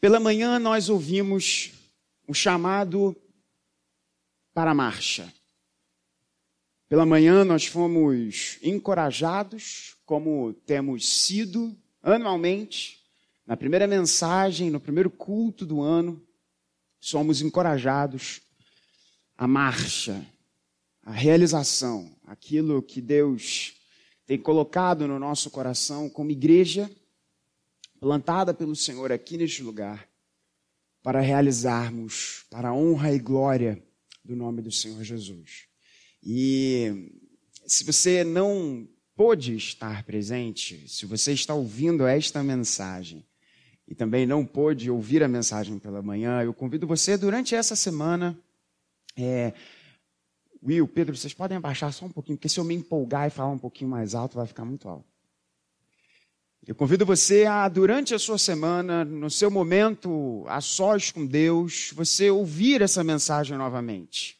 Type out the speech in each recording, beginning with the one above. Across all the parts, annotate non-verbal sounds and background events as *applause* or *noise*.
Pela manhã nós ouvimos o chamado para a marcha. Pela manhã nós fomos encorajados, como temos sido anualmente, na primeira mensagem, no primeiro culto do ano, somos encorajados à marcha, à realização, aquilo que Deus tem colocado no nosso coração como igreja plantada pelo Senhor aqui neste lugar, para realizarmos para a honra e glória do nome do Senhor Jesus. E se você não pôde estar presente, se você está ouvindo esta mensagem e também não pôde ouvir a mensagem pela manhã, eu convido você durante essa semana. É, Will, Pedro, vocês podem abaixar só um pouquinho, porque se eu me empolgar e falar um pouquinho mais alto, vai ficar muito alto. Eu convido você a, durante a sua semana, no seu momento a sós com Deus, você ouvir essa mensagem novamente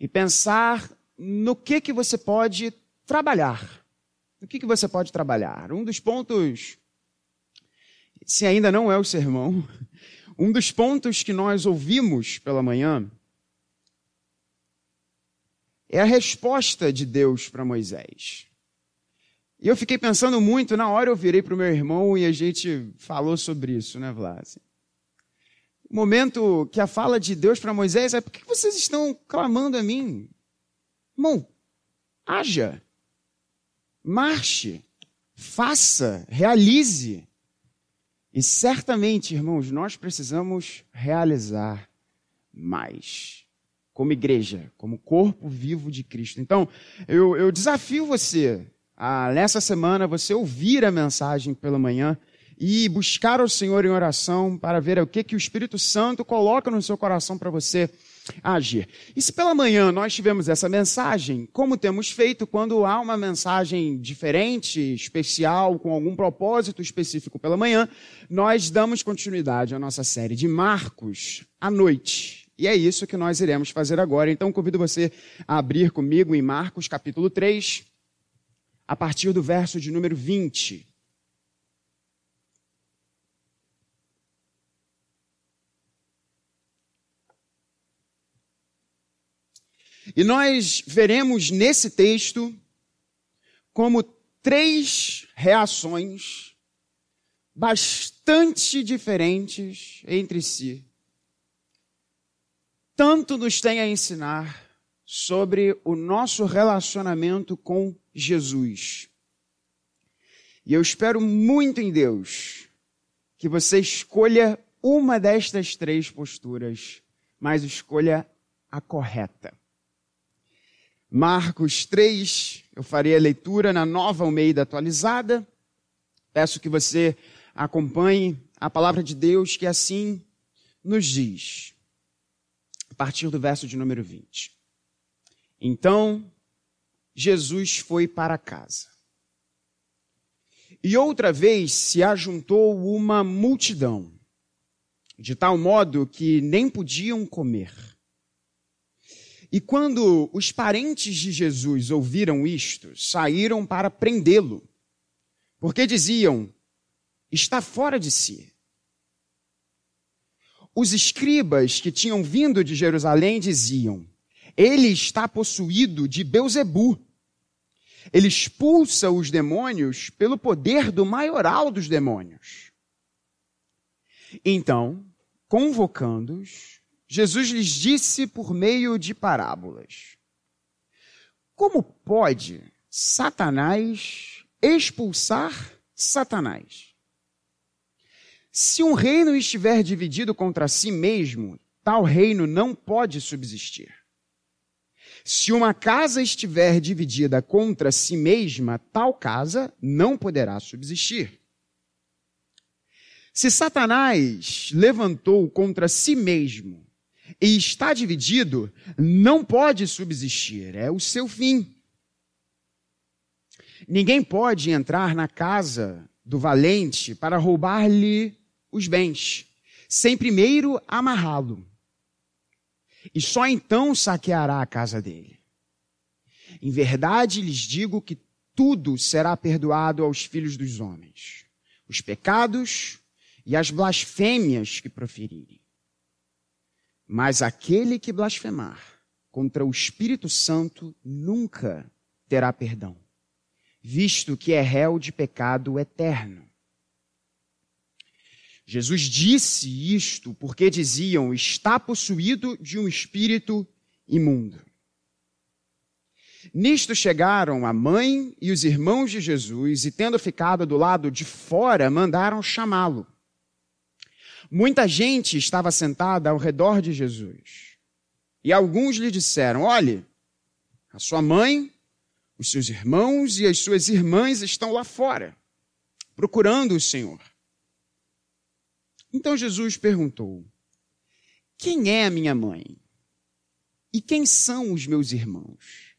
e pensar no que que você pode trabalhar. No que que você pode trabalhar? Um dos pontos, se ainda não é o sermão, *laughs* um dos pontos que nós ouvimos pela manhã é a resposta de Deus para Moisés. E eu fiquei pensando muito, na hora eu virei para o meu irmão e a gente falou sobre isso, né, Vlad? O momento que a fala de Deus para Moisés é: por que vocês estão clamando a mim? Irmão, haja, marche, faça, realize. E certamente, irmãos, nós precisamos realizar mais. Como igreja, como corpo vivo de Cristo. Então, eu, eu desafio você a, nessa semana, você ouvir a mensagem pela manhã e buscar o Senhor em oração para ver o que, que o Espírito Santo coloca no seu coração para você agir. E se pela manhã nós tivemos essa mensagem, como temos feito quando há uma mensagem diferente, especial, com algum propósito específico pela manhã, nós damos continuidade à nossa série de Marcos à noite. E é isso que nós iremos fazer agora. Então convido você a abrir comigo em Marcos capítulo 3, a partir do verso de número 20. E nós veremos nesse texto como três reações bastante diferentes entre si. Tanto nos tem a ensinar sobre o nosso relacionamento com Jesus. E eu espero muito em Deus que você escolha uma destas três posturas, mas escolha a correta. Marcos 3, eu farei a leitura na nova Almeida atualizada. Peço que você acompanhe a palavra de Deus que assim nos diz, a partir do verso de número 20. Então, Jesus foi para casa. E outra vez se ajuntou uma multidão, de tal modo que nem podiam comer. E quando os parentes de Jesus ouviram isto, saíram para prendê-lo, porque diziam: está fora de si. Os escribas que tinham vindo de Jerusalém diziam: ele está possuído de Beuzebu. Ele expulsa os demônios pelo poder do maioral dos demônios. Então, convocando-os, Jesus lhes disse por meio de parábolas: Como pode Satanás expulsar Satanás? Se um reino estiver dividido contra si mesmo, tal reino não pode subsistir. Se uma casa estiver dividida contra si mesma, tal casa não poderá subsistir. Se Satanás levantou contra si mesmo e está dividido, não pode subsistir, é o seu fim. Ninguém pode entrar na casa do valente para roubar-lhe os bens, sem primeiro amarrá-lo e só então saqueará a casa dele. Em verdade lhes digo que tudo será perdoado aos filhos dos homens: os pecados e as blasfêmias que proferirem. Mas aquele que blasfemar contra o Espírito Santo nunca terá perdão, visto que é réu de pecado eterno. Jesus disse isto porque diziam: está possuído de um espírito imundo. Nisto chegaram a mãe e os irmãos de Jesus, e tendo ficado do lado de fora, mandaram chamá-lo. Muita gente estava sentada ao redor de Jesus. E alguns lhe disseram: Olhe, a sua mãe, os seus irmãos e as suas irmãs estão lá fora, procurando o Senhor. Então Jesus perguntou: Quem é a minha mãe? E quem são os meus irmãos?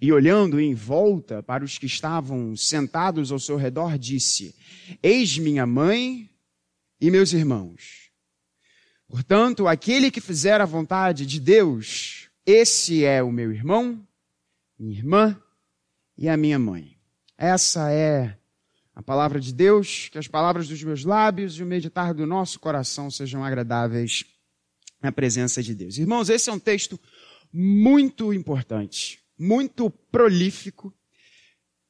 E olhando em volta para os que estavam sentados ao seu redor, disse: Eis minha mãe e meus irmãos. Portanto, aquele que fizer a vontade de Deus, esse é o meu irmão, minha irmã e a minha mãe. Essa é a palavra de Deus, que as palavras dos meus lábios e o meditar do nosso coração sejam agradáveis na presença de Deus. Irmãos, esse é um texto muito importante muito prolífico.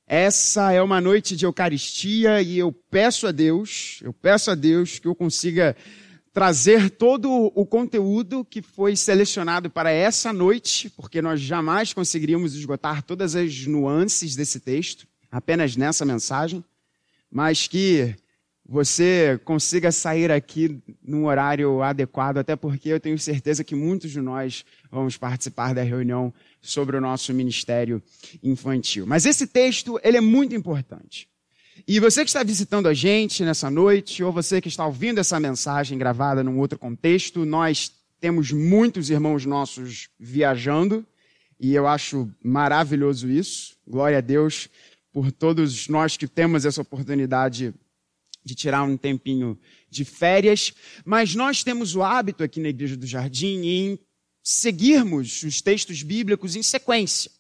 Essa é uma noite de Eucaristia e eu peço a Deus, eu peço a Deus que eu consiga trazer todo o conteúdo que foi selecionado para essa noite, porque nós jamais conseguiríamos esgotar todas as nuances desse texto, apenas nessa mensagem, mas que você consiga sair aqui num horário adequado, até porque eu tenho certeza que muitos de nós vamos participar da reunião sobre o nosso ministério infantil. Mas esse texto, ele é muito importante. E você que está visitando a gente nessa noite, ou você que está ouvindo essa mensagem gravada num outro contexto, nós temos muitos irmãos nossos viajando, e eu acho maravilhoso isso. Glória a Deus por todos nós que temos essa oportunidade de tirar um tempinho de férias, mas nós temos o hábito aqui na Igreja do Jardim em seguirmos os textos bíblicos em sequência.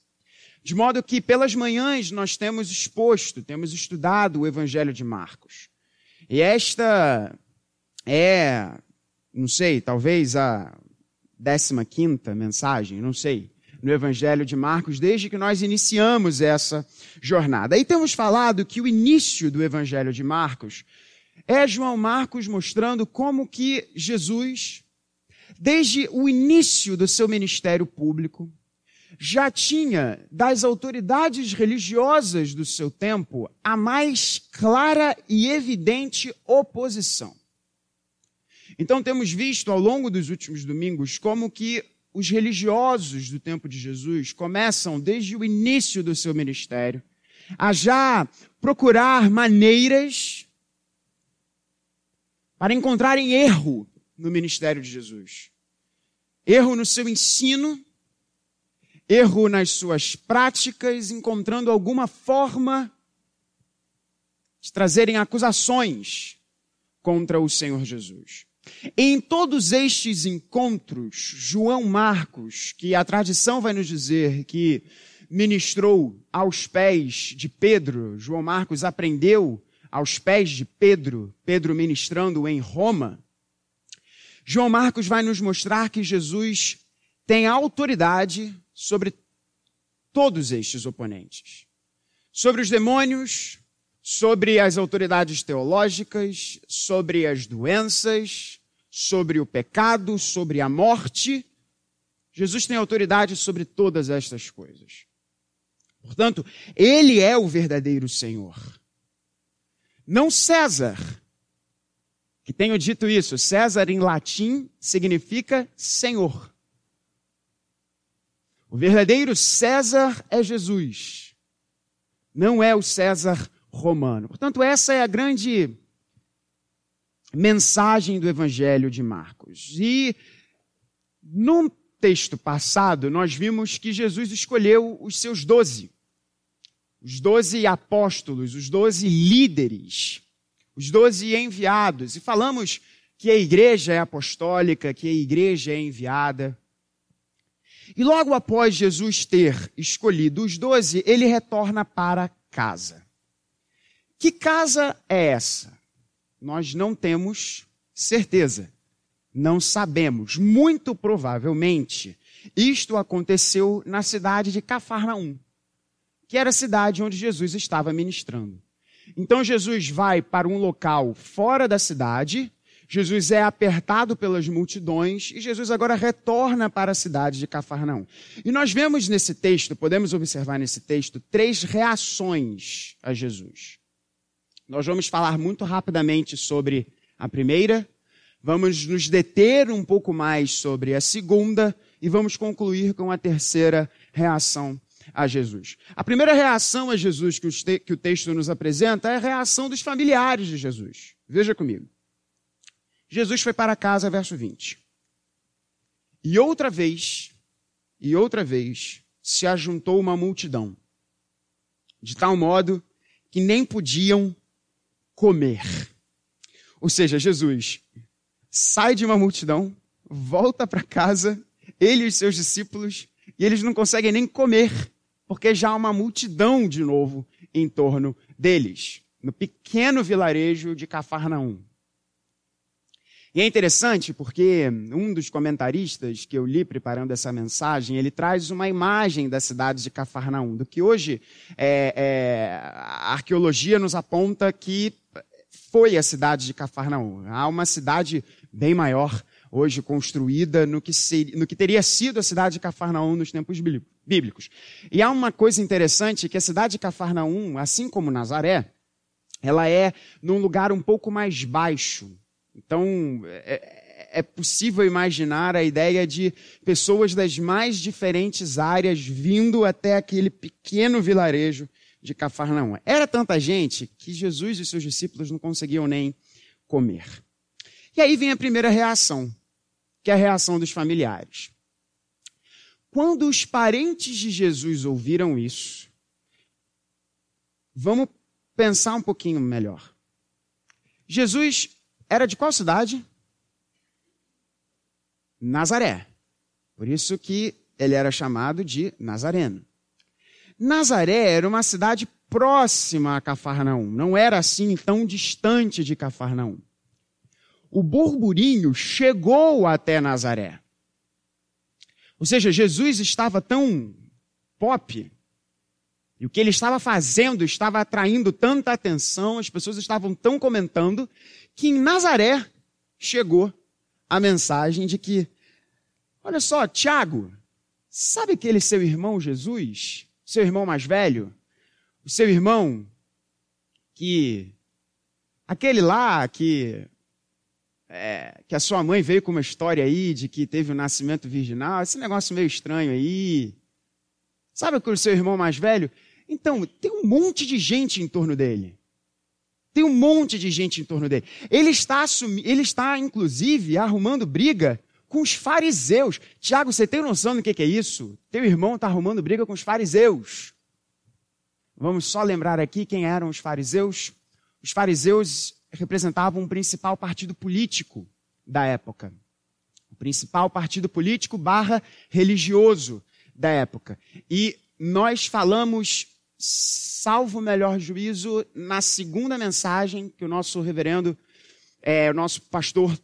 De modo que pelas manhãs nós temos exposto, temos estudado o Evangelho de Marcos. E esta é, não sei, talvez a 15 quinta mensagem, não sei, no Evangelho de Marcos, desde que nós iniciamos essa jornada. Aí temos falado que o início do Evangelho de Marcos é João Marcos mostrando como que Jesus desde o início do seu ministério público, já tinha das autoridades religiosas do seu tempo a mais clara e evidente oposição. Então temos visto ao longo dos últimos domingos como que os religiosos do tempo de Jesus começam desde o início do seu ministério a já procurar maneiras para encontrarem erro no ministério de Jesus. Erro no seu ensino, erro nas suas práticas, encontrando alguma forma de trazerem acusações contra o Senhor Jesus. Em todos estes encontros, João Marcos, que a tradição vai nos dizer que ministrou aos pés de Pedro, João Marcos aprendeu aos pés de Pedro, Pedro ministrando em Roma, João Marcos vai nos mostrar que Jesus tem autoridade sobre todos estes oponentes. Sobre os demônios, sobre as autoridades teológicas, sobre as doenças, sobre o pecado, sobre a morte. Jesus tem autoridade sobre todas estas coisas. Portanto, ele é o verdadeiro Senhor. Não César, que tenho dito isso. César em latim significa senhor. O verdadeiro César é Jesus, não é o César romano. Portanto, essa é a grande mensagem do Evangelho de Marcos. E no texto passado, nós vimos que Jesus escolheu os seus doze, os doze apóstolos, os doze líderes os doze enviados, e falamos que a igreja é apostólica, que a igreja é enviada. E logo após Jesus ter escolhido os doze, ele retorna para casa. Que casa é essa? nós não temos certeza. Não sabemos. Muito provavelmente, isto aconteceu na cidade de Cafarnaum, que era a cidade onde Jesus estava ministrando. Então Jesus vai para um local fora da cidade, Jesus é apertado pelas multidões e Jesus agora retorna para a cidade de Cafarnaum. E nós vemos nesse texto, podemos observar nesse texto, três reações a Jesus. Nós vamos falar muito rapidamente sobre a primeira, vamos nos deter um pouco mais sobre a segunda e vamos concluir com a terceira reação a Jesus. A primeira reação a Jesus que o texto nos apresenta é a reação dos familiares de Jesus. Veja comigo. Jesus foi para casa, verso 20. E outra vez, e outra vez, se ajuntou uma multidão, de tal modo que nem podiam comer. Ou seja, Jesus sai de uma multidão, volta para casa, ele e os seus discípulos, e eles não conseguem nem comer, porque já há uma multidão de novo em torno deles, no pequeno vilarejo de Cafarnaum. E é interessante porque um dos comentaristas que eu li preparando essa mensagem, ele traz uma imagem da cidade de Cafarnaum, do que hoje é, é, a arqueologia nos aponta que foi a cidade de Cafarnaum. Há uma cidade bem maior hoje construída no que, seria, no que teria sido a cidade de Cafarnaum nos tempos bíblicos. E há uma coisa interessante que a cidade de Cafarnaum, assim como Nazaré, ela é num lugar um pouco mais baixo. Então, é, é possível imaginar a ideia de pessoas das mais diferentes áreas vindo até aquele pequeno vilarejo de Cafarnaum. Era tanta gente que Jesus e seus discípulos não conseguiam nem comer. E aí vem a primeira reação, que é a reação dos familiares. Quando os parentes de Jesus ouviram isso, vamos pensar um pouquinho melhor. Jesus era de qual cidade? Nazaré. Por isso que ele era chamado de Nazareno. Nazaré era uma cidade próxima a Cafarnaum, não era assim tão distante de Cafarnaum. O burburinho chegou até Nazaré. Ou seja, Jesus estava tão pop, e o que ele estava fazendo estava atraindo tanta atenção, as pessoas estavam tão comentando, que em Nazaré chegou a mensagem de que, olha só, Tiago, sabe aquele seu irmão Jesus, seu irmão mais velho, o seu irmão que, aquele lá que, é, que a sua mãe veio com uma história aí de que teve um nascimento virginal, esse negócio meio estranho aí. Sabe aquele seu irmão mais velho? Então, tem um monte de gente em torno dele. Tem um monte de gente em torno dele. Ele está, ele está inclusive, arrumando briga com os fariseus. Tiago, você tem noção do que é isso? Teu irmão está arrumando briga com os fariseus. Vamos só lembrar aqui quem eram os fariseus. Os fariseus representavam o principal partido político da época. O principal partido político barra religioso da época. E nós falamos salvo o melhor juízo, na segunda mensagem que o nosso reverendo, é, o nosso pastor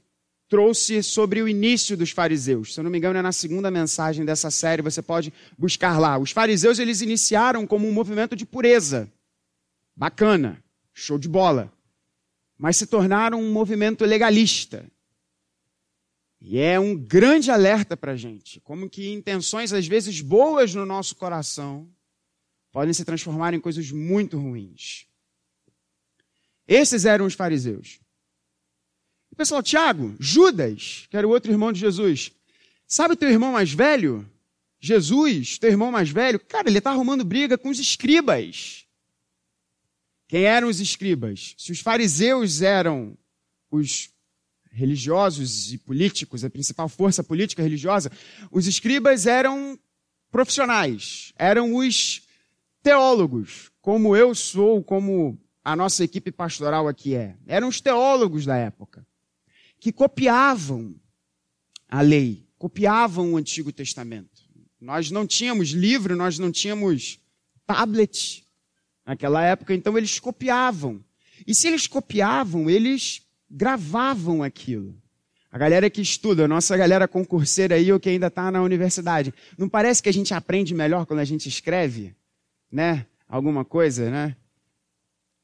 trouxe sobre o início dos fariseus. Se eu não me engano, é na segunda mensagem dessa série, você pode buscar lá. Os fariseus, eles iniciaram como um movimento de pureza. Bacana, show de bola. Mas se tornaram um movimento legalista. E é um grande alerta para a gente, como que intenções às vezes boas no nosso coração podem se transformar em coisas muito ruins. Esses eram os fariseus. E pessoal, Tiago, Judas, que era o outro irmão de Jesus, sabe teu irmão mais velho? Jesus, teu irmão mais velho, cara, ele está arrumando briga com os escribas. Quem eram os escribas? Se os fariseus eram os religiosos e políticos, a principal força política religiosa, os escribas eram profissionais, eram os teólogos, como eu sou, como a nossa equipe pastoral aqui é. Eram os teólogos da época, que copiavam a lei, copiavam o Antigo Testamento. Nós não tínhamos livro, nós não tínhamos tablet naquela época, então eles copiavam. E se eles copiavam, eles gravavam aquilo. A galera que estuda, a nossa galera concurseira aí ou que ainda está na universidade, não parece que a gente aprende melhor quando a gente escreve, né? Alguma coisa, né?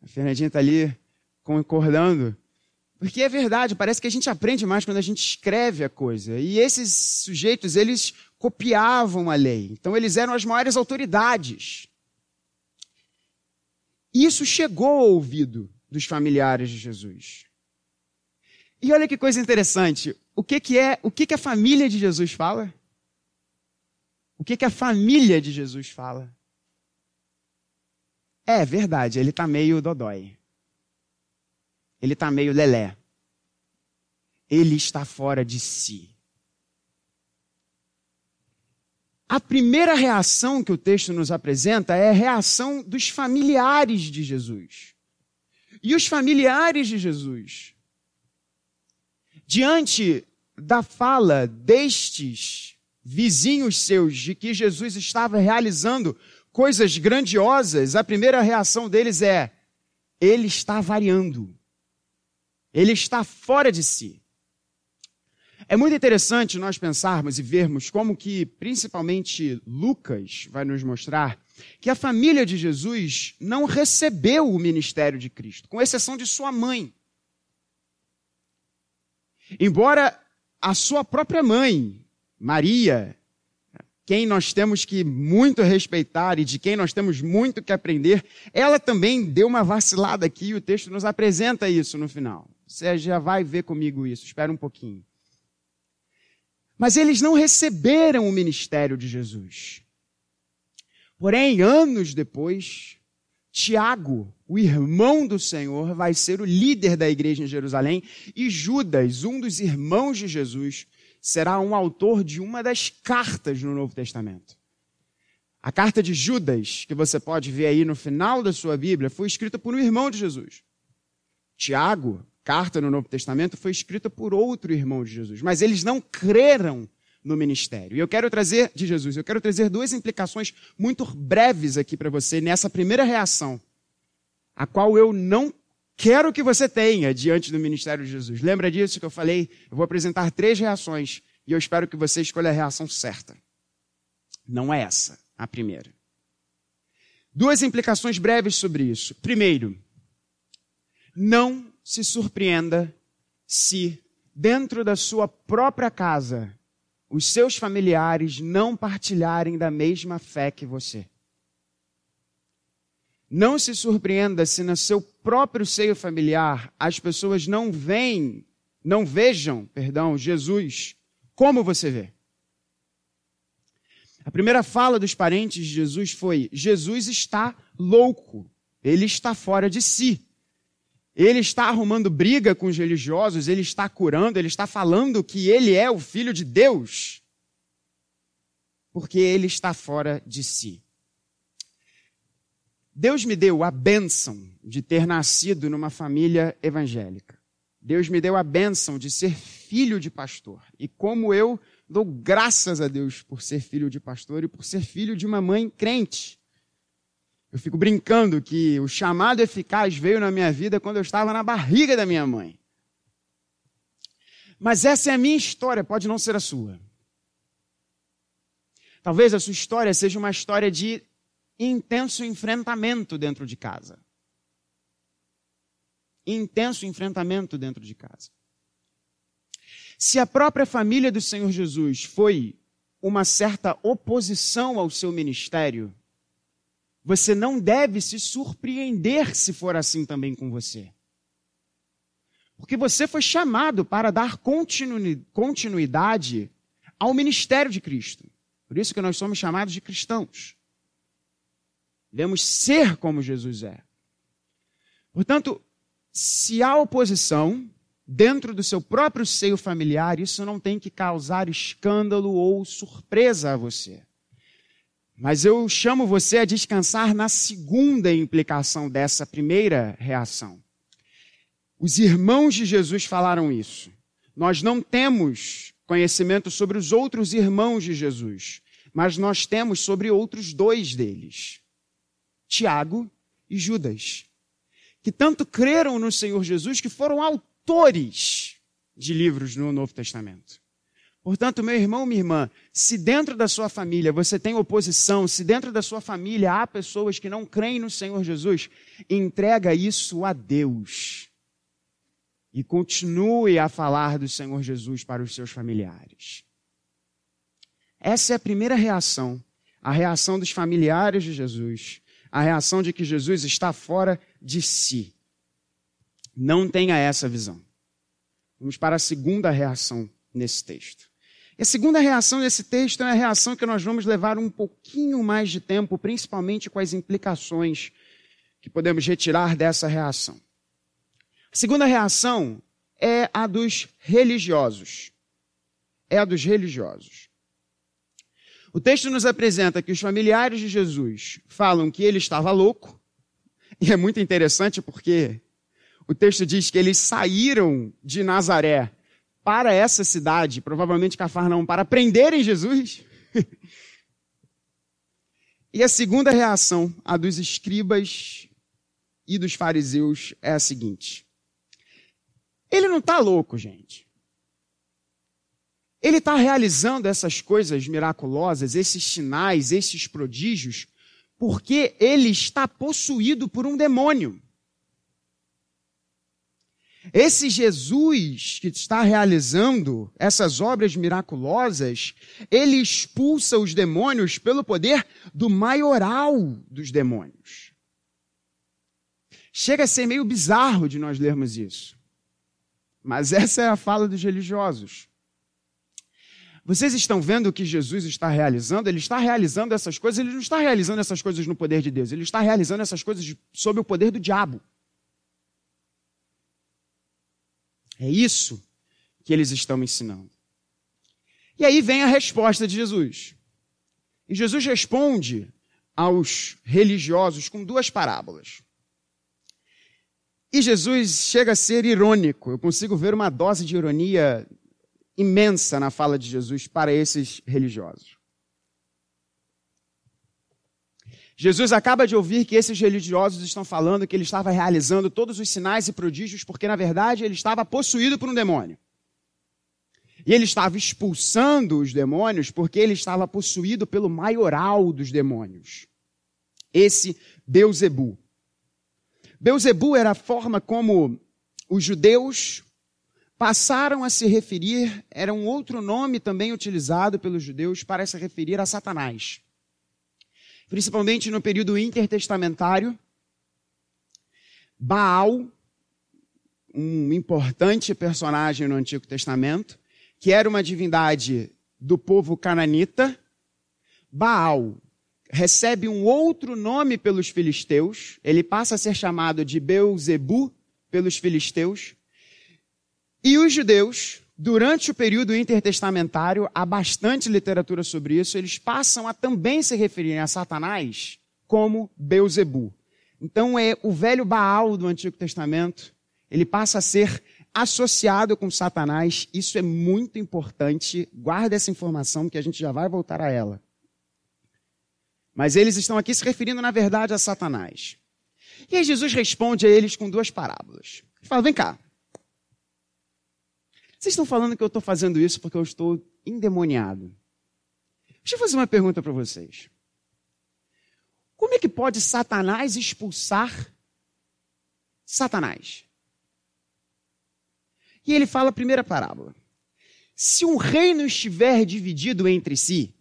A Fernandinha está ali concordando. Porque é verdade, parece que a gente aprende mais quando a gente escreve a coisa. E esses sujeitos, eles copiavam a lei. Então eles eram as maiores autoridades. Isso chegou ao ouvido dos familiares de Jesus. E olha que coisa interessante. O que, que é, o que, que a família de Jesus fala? O que, que a família de Jesus fala? É verdade, ele está meio dodói. Ele está meio lelé. Ele está fora de si. A primeira reação que o texto nos apresenta é a reação dos familiares de Jesus. E os familiares de Jesus Diante da fala destes vizinhos seus de que Jesus estava realizando coisas grandiosas, a primeira reação deles é: ele está variando. Ele está fora de si. É muito interessante nós pensarmos e vermos como que, principalmente Lucas vai nos mostrar, que a família de Jesus não recebeu o ministério de Cristo, com exceção de sua mãe. Embora a sua própria mãe, Maria, quem nós temos que muito respeitar e de quem nós temos muito que aprender, ela também deu uma vacilada aqui e o texto nos apresenta isso no final. Você já vai ver comigo isso, espera um pouquinho. Mas eles não receberam o ministério de Jesus. Porém, anos depois, Tiago, o irmão do Senhor, vai ser o líder da igreja em Jerusalém, e Judas, um dos irmãos de Jesus, será um autor de uma das cartas no Novo Testamento. A carta de Judas, que você pode ver aí no final da sua Bíblia, foi escrita por um irmão de Jesus. Tiago, carta no Novo Testamento, foi escrita por outro irmão de Jesus. Mas eles não creram no ministério. E eu quero trazer, de Jesus, eu quero trazer duas implicações muito breves aqui para você nessa primeira reação, a qual eu não quero que você tenha diante do ministério de Jesus. Lembra disso que eu falei? Eu vou apresentar três reações e eu espero que você escolha a reação certa. Não é essa a primeira. Duas implicações breves sobre isso. Primeiro, não se surpreenda se, dentro da sua própria casa, os seus familiares não partilharem da mesma fé que você. Não se surpreenda se no seu próprio seio familiar as pessoas não veem, não vejam, perdão, Jesus como você vê. A primeira fala dos parentes de Jesus foi: Jesus está louco, ele está fora de si. Ele está arrumando briga com os religiosos, ele está curando, ele está falando que ele é o filho de Deus. Porque ele está fora de si. Deus me deu a bênção de ter nascido numa família evangélica. Deus me deu a bênção de ser filho de pastor. E como eu dou graças a Deus por ser filho de pastor e por ser filho de uma mãe crente. Eu fico brincando que o chamado eficaz veio na minha vida quando eu estava na barriga da minha mãe. Mas essa é a minha história, pode não ser a sua. Talvez a sua história seja uma história de intenso enfrentamento dentro de casa. Intenso enfrentamento dentro de casa. Se a própria família do Senhor Jesus foi uma certa oposição ao seu ministério, você não deve se surpreender se for assim também com você. Porque você foi chamado para dar continuidade ao ministério de Cristo. Por isso que nós somos chamados de cristãos. Devemos ser como Jesus é. Portanto, se há oposição dentro do seu próprio seio familiar, isso não tem que causar escândalo ou surpresa a você. Mas eu chamo você a descansar na segunda implicação dessa primeira reação. Os irmãos de Jesus falaram isso. Nós não temos conhecimento sobre os outros irmãos de Jesus, mas nós temos sobre outros dois deles, Tiago e Judas, que tanto creram no Senhor Jesus que foram autores de livros no Novo Testamento. Portanto, meu irmão, minha irmã, se dentro da sua família você tem oposição, se dentro da sua família há pessoas que não creem no Senhor Jesus, entrega isso a Deus. E continue a falar do Senhor Jesus para os seus familiares. Essa é a primeira reação, a reação dos familiares de Jesus, a reação de que Jesus está fora de si. Não tenha essa visão. Vamos para a segunda reação nesse texto. E a segunda reação nesse texto é a reação que nós vamos levar um pouquinho mais de tempo, principalmente com as implicações que podemos retirar dessa reação. A segunda reação é a dos religiosos. É a dos religiosos. O texto nos apresenta que os familiares de Jesus falam que ele estava louco, e é muito interessante porque o texto diz que eles saíram de Nazaré para essa cidade, provavelmente Cafarnaum, para prenderem Jesus. *laughs* e a segunda reação, a dos escribas e dos fariseus, é a seguinte: ele não está louco, gente. Ele está realizando essas coisas miraculosas, esses sinais, esses prodígios, porque ele está possuído por um demônio. Esse Jesus que está realizando essas obras miraculosas, ele expulsa os demônios pelo poder do maioral dos demônios. Chega a ser meio bizarro de nós lermos isso. Mas essa é a fala dos religiosos. Vocês estão vendo o que Jesus está realizando? Ele está realizando essas coisas, ele não está realizando essas coisas no poder de Deus, ele está realizando essas coisas sob o poder do diabo. É isso que eles estão ensinando. E aí vem a resposta de Jesus. E Jesus responde aos religiosos com duas parábolas. E Jesus chega a ser irônico. Eu consigo ver uma dose de ironia imensa na fala de Jesus para esses religiosos. Jesus acaba de ouvir que esses religiosos estão falando que ele estava realizando todos os sinais e prodígios porque, na verdade, ele estava possuído por um demônio. E ele estava expulsando os demônios porque ele estava possuído pelo maioral dos demônios. Esse Beuzebu. Beuzebu era a forma como os judeus passaram a se referir, era um outro nome também utilizado pelos judeus para se referir a Satanás principalmente no período intertestamentário. Baal, um importante personagem no Antigo Testamento, que era uma divindade do povo cananita. Baal recebe um outro nome pelos filisteus, ele passa a ser chamado de Beuzebu pelos filisteus. E os judeus, Durante o período intertestamentário, há bastante literatura sobre isso, eles passam a também se referirem a Satanás como Beuzebu. Então é o velho Baal do Antigo Testamento, ele passa a ser associado com Satanás. Isso é muito importante. Guarda essa informação que a gente já vai voltar a ela. Mas eles estão aqui se referindo, na verdade, a Satanás. E aí Jesus responde a eles com duas parábolas. Ele fala: vem cá, vocês estão falando que eu estou fazendo isso porque eu estou endemoniado. Deixa eu fazer uma pergunta para vocês. Como é que pode Satanás expulsar Satanás? E ele fala a primeira parábola. Se um reino estiver dividido entre si,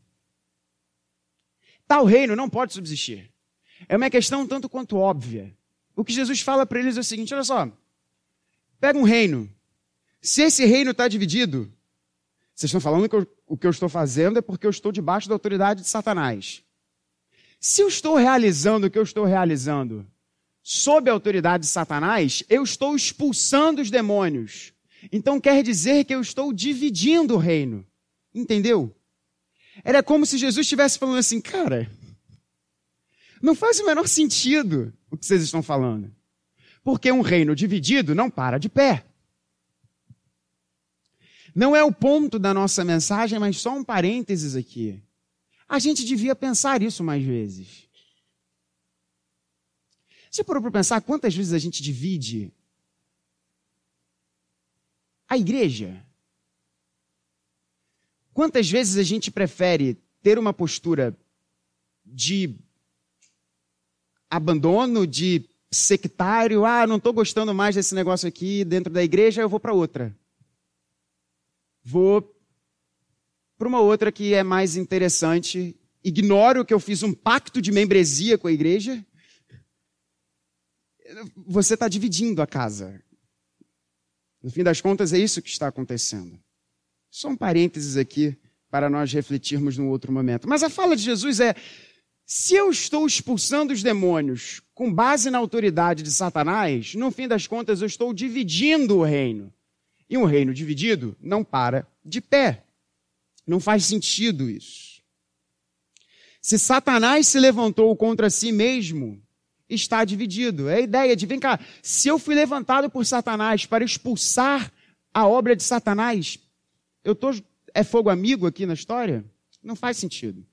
tal reino não pode subsistir. É uma questão tanto quanto óbvia. O que Jesus fala para eles é o seguinte: olha só, pega um reino se esse reino está dividido, vocês estão falando que eu, o que eu estou fazendo é porque eu estou debaixo da autoridade de Satanás. Se eu estou realizando o que eu estou realizando sob a autoridade de Satanás, eu estou expulsando os demônios. Então quer dizer que eu estou dividindo o reino. Entendeu? Era como se Jesus estivesse falando assim, cara, não faz o menor sentido o que vocês estão falando. Porque um reino dividido não para de pé. Não é o ponto da nossa mensagem, mas só um parênteses aqui. A gente devia pensar isso mais vezes. Você parou para pensar quantas vezes a gente divide a igreja. Quantas vezes a gente prefere ter uma postura de abandono, de sectário, ah, não estou gostando mais desse negócio aqui dentro da igreja, eu vou para outra. Vou para uma outra que é mais interessante. Ignoro que eu fiz um pacto de membresia com a igreja. Você está dividindo a casa. No fim das contas, é isso que está acontecendo. Só um parênteses aqui para nós refletirmos num outro momento. Mas a fala de Jesus é: se eu estou expulsando os demônios com base na autoridade de Satanás, no fim das contas eu estou dividindo o reino. E um reino dividido não para de pé. Não faz sentido isso. Se Satanás se levantou contra si mesmo, está dividido. É a ideia de, vem cá, se eu fui levantado por Satanás para expulsar a obra de Satanás, eu tô, é fogo amigo aqui na história? Não faz sentido.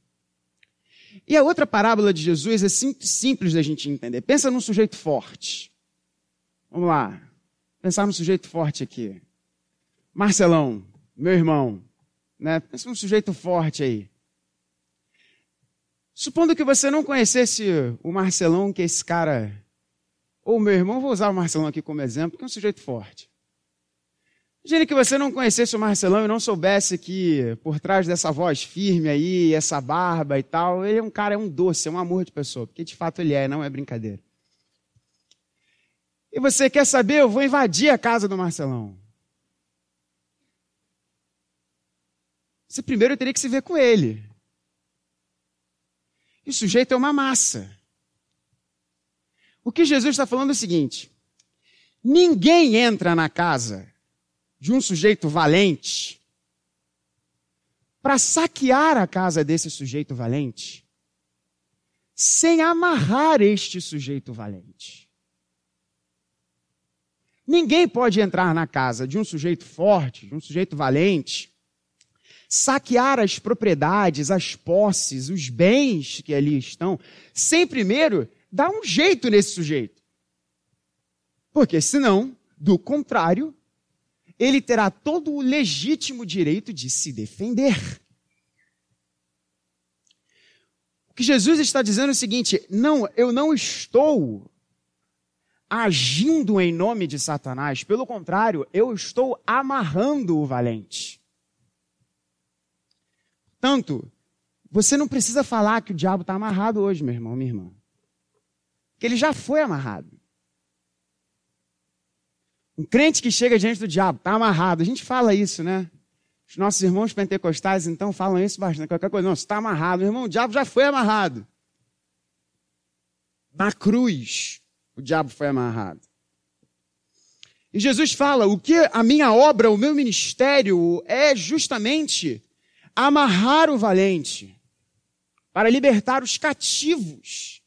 E a outra parábola de Jesus é simples da gente entender. Pensa num sujeito forte. Vamos lá. Pensar num sujeito forte aqui. Marcelão, meu irmão. Né? Pensa num sujeito forte aí. Supondo que você não conhecesse o Marcelão, que é esse cara. Ou meu irmão, vou usar o Marcelão aqui como exemplo, que é um sujeito forte. Imagine que você não conhecesse o Marcelão e não soubesse que por trás dessa voz firme aí, essa barba e tal, ele é um cara, é um doce, é um amor de pessoa, porque de fato ele é, não é brincadeira. E você quer saber? Eu vou invadir a casa do Marcelão. Você primeiro teria que se ver com ele. E o sujeito é uma massa. O que Jesus está falando é o seguinte: ninguém entra na casa de um sujeito valente para saquear a casa desse sujeito valente sem amarrar este sujeito valente. Ninguém pode entrar na casa de um sujeito forte, de um sujeito valente, saquear as propriedades, as posses, os bens que ali estão, sem primeiro dar um jeito nesse sujeito. Porque senão, do contrário, ele terá todo o legítimo direito de se defender. O que Jesus está dizendo é o seguinte: não, eu não estou agindo em nome de Satanás, pelo contrário, eu estou amarrando o valente. Tanto, você não precisa falar que o diabo está amarrado hoje, meu irmão, minha irmã. Que ele já foi amarrado. Um crente que chega diante do diabo, está amarrado. A gente fala isso, né? Os nossos irmãos pentecostais, então, falam isso bastante. Qualquer coisa, não, está amarrado. Meu irmão, o diabo já foi amarrado. Na cruz, o diabo foi amarrado. E Jesus fala: o que a minha obra, o meu ministério é justamente amarrar o valente, para libertar os cativos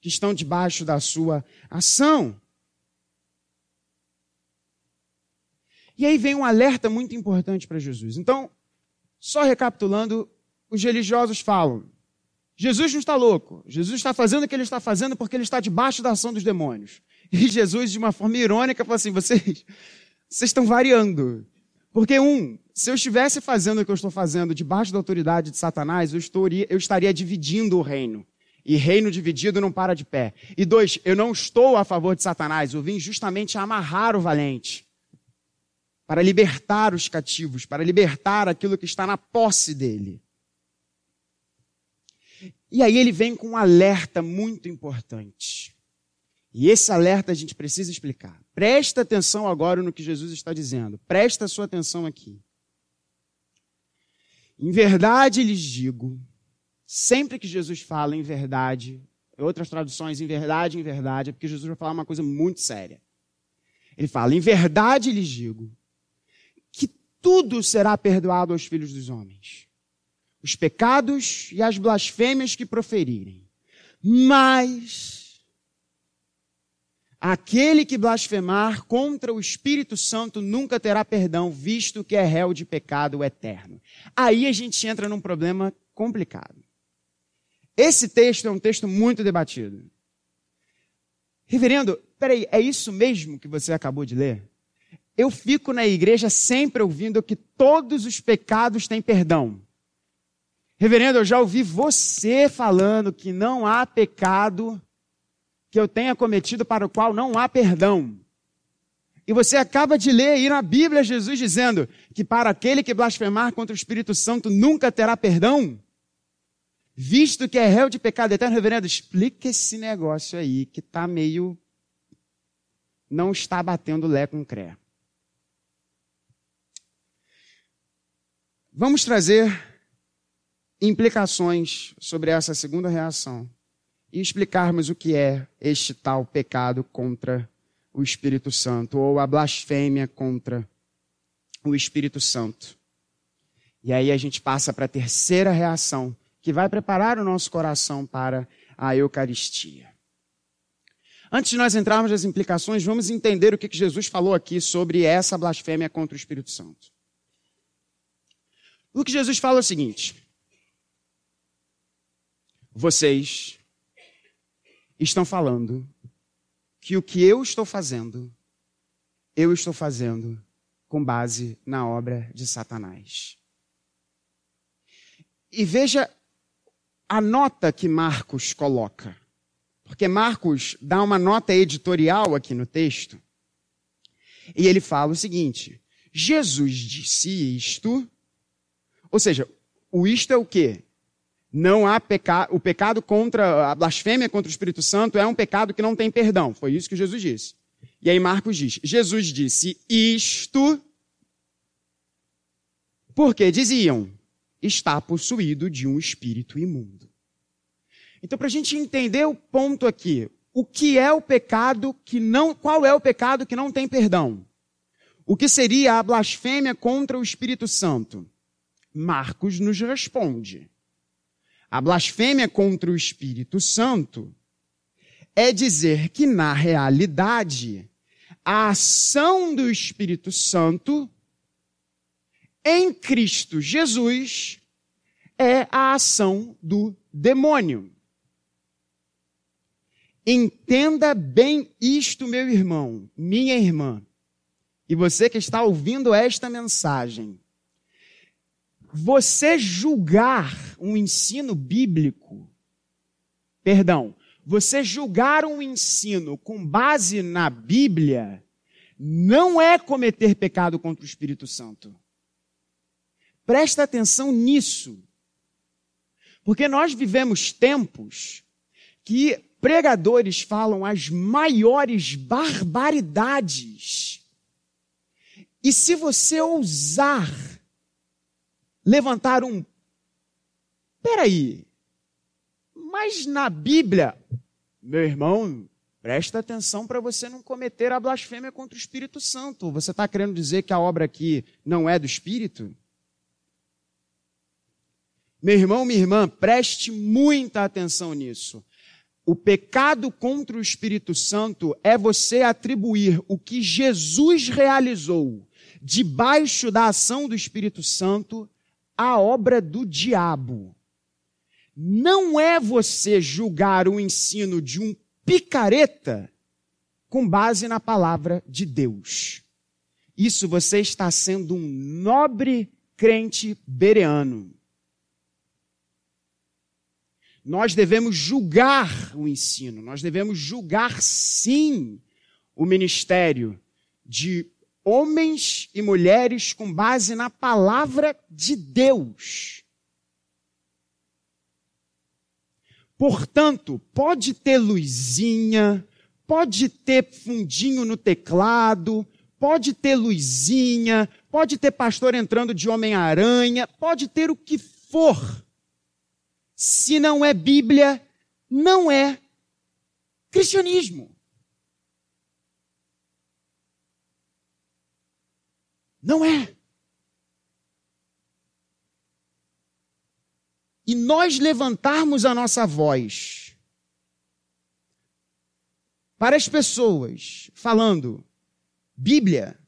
que estão debaixo da sua ação. E aí vem um alerta muito importante para Jesus. Então, só recapitulando, os religiosos falam: Jesus não está louco. Jesus está fazendo o que ele está fazendo porque ele está debaixo da ação dos demônios. E Jesus, de uma forma irônica, fala assim: vocês, vocês estão variando. Porque, um, se eu estivesse fazendo o que eu estou fazendo debaixo da autoridade de Satanás, eu, estaria, eu estaria dividindo o reino. E reino dividido não para de pé. E dois, eu não estou a favor de Satanás. Eu vim justamente amarrar o valente para libertar os cativos, para libertar aquilo que está na posse dele. E aí ele vem com um alerta muito importante. E esse alerta a gente precisa explicar. Presta atenção agora no que Jesus está dizendo. Presta sua atenção aqui. Em verdade lhes digo, sempre que Jesus fala em verdade, outras traduções em verdade, em verdade, é porque Jesus vai falar uma coisa muito séria. Ele fala: em verdade lhes digo, tudo será perdoado aos filhos dos homens. Os pecados e as blasfêmias que proferirem. Mas aquele que blasfemar contra o Espírito Santo nunca terá perdão, visto que é réu de pecado eterno. Aí a gente entra num problema complicado. Esse texto é um texto muito debatido. Reverendo, peraí, é isso mesmo que você acabou de ler? eu fico na igreja sempre ouvindo que todos os pecados têm perdão. Reverendo, eu já ouvi você falando que não há pecado que eu tenha cometido para o qual não há perdão. E você acaba de ler aí na Bíblia Jesus dizendo que para aquele que blasfemar contra o Espírito Santo nunca terá perdão. Visto que é réu de pecado eterno, reverendo, explica esse negócio aí que está meio. não está batendo lé com cré. Vamos trazer implicações sobre essa segunda reação e explicarmos o que é este tal pecado contra o Espírito Santo ou a blasfêmia contra o Espírito Santo. E aí a gente passa para a terceira reação, que vai preparar o nosso coração para a Eucaristia. Antes de nós entrarmos nas implicações, vamos entender o que Jesus falou aqui sobre essa blasfêmia contra o Espírito Santo. O que Jesus fala é o seguinte: vocês estão falando que o que eu estou fazendo, eu estou fazendo com base na obra de Satanás. E veja a nota que Marcos coloca. Porque Marcos dá uma nota editorial aqui no texto. E ele fala o seguinte: Jesus disse isto. Ou seja, o isto é o quê? Não há pecado, o pecado contra a blasfêmia contra o Espírito Santo é um pecado que não tem perdão. Foi isso que Jesus disse. E aí Marcos diz: Jesus disse isto porque diziam está possuído de um espírito imundo. Então, para a gente entender o ponto aqui, o que é o pecado que não, qual é o pecado que não tem perdão? O que seria a blasfêmia contra o Espírito Santo? Marcos nos responde. A blasfêmia contra o Espírito Santo é dizer que, na realidade, a ação do Espírito Santo em Cristo Jesus é a ação do demônio. Entenda bem isto, meu irmão, minha irmã, e você que está ouvindo esta mensagem você julgar um ensino bíblico, perdão, você julgar um ensino com base na Bíblia, não é cometer pecado contra o Espírito Santo. Presta atenção nisso. Porque nós vivemos tempos que pregadores falam as maiores barbaridades. E se você ousar levantar um. Peraí, mas na Bíblia, meu irmão, presta atenção para você não cometer a blasfêmia contra o Espírito Santo. Você está querendo dizer que a obra aqui não é do Espírito? Meu irmão, minha irmã, preste muita atenção nisso. O pecado contra o Espírito Santo é você atribuir o que Jesus realizou debaixo da ação do Espírito Santo a obra do diabo. Não é você julgar o ensino de um picareta com base na palavra de Deus. Isso você está sendo um nobre crente bereano. Nós devemos julgar o ensino, nós devemos julgar sim o ministério de homens e mulheres com base na palavra de Deus. Portanto, pode ter luzinha, pode ter fundinho no teclado, pode ter luzinha, pode ter pastor entrando de Homem-Aranha, pode ter o que for. Se não é Bíblia, não é cristianismo. Não é. E nós levantarmos a nossa voz para as pessoas, falando: Bíblia,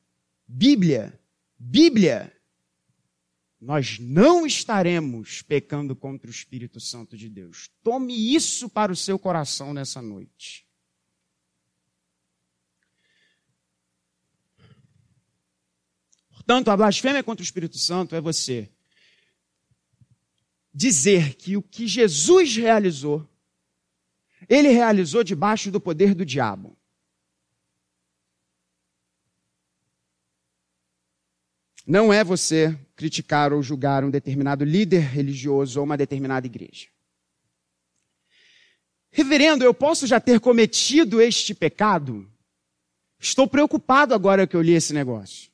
Bíblia, Bíblia, nós não estaremos pecando contra o Espírito Santo de Deus. Tome isso para o seu coração nessa noite. Portanto, a blasfêmia contra o Espírito Santo é você dizer que o que Jesus realizou, ele realizou debaixo do poder do diabo. Não é você criticar ou julgar um determinado líder religioso ou uma determinada igreja. Reverendo, eu posso já ter cometido este pecado? Estou preocupado agora que eu li esse negócio.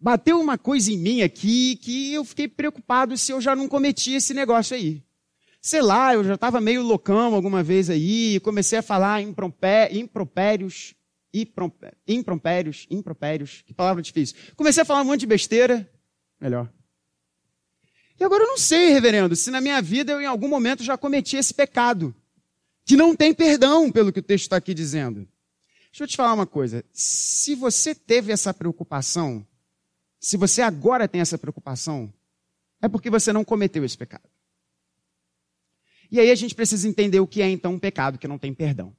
Bateu uma coisa em mim aqui que eu fiquei preocupado se eu já não cometi esse negócio aí. Sei lá, eu já estava meio loucão alguma vez aí, comecei a falar impropérios, impropérios, impropérios, que palavra difícil. Comecei a falar um monte de besteira, melhor. E agora eu não sei, reverendo, se na minha vida eu em algum momento já cometi esse pecado, que não tem perdão pelo que o texto está aqui dizendo. Deixa eu te falar uma coisa. Se você teve essa preocupação, se você agora tem essa preocupação, é porque você não cometeu esse pecado. E aí a gente precisa entender o que é então um pecado que não tem perdão.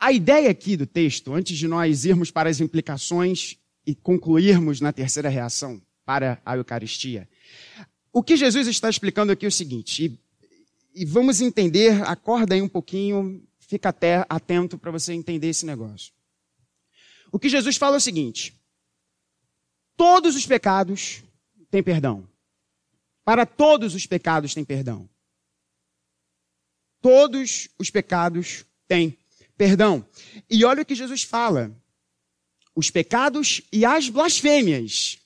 A ideia aqui do texto, antes de nós irmos para as implicações e concluirmos na terceira reação para a Eucaristia, o que Jesus está explicando aqui é o seguinte, e, e vamos entender, acorda aí um pouquinho, fica até atento para você entender esse negócio. O que Jesus fala é o seguinte: todos os pecados têm perdão. Para todos os pecados tem perdão. Todos os pecados têm perdão. E olha o que Jesus fala: os pecados e as blasfêmias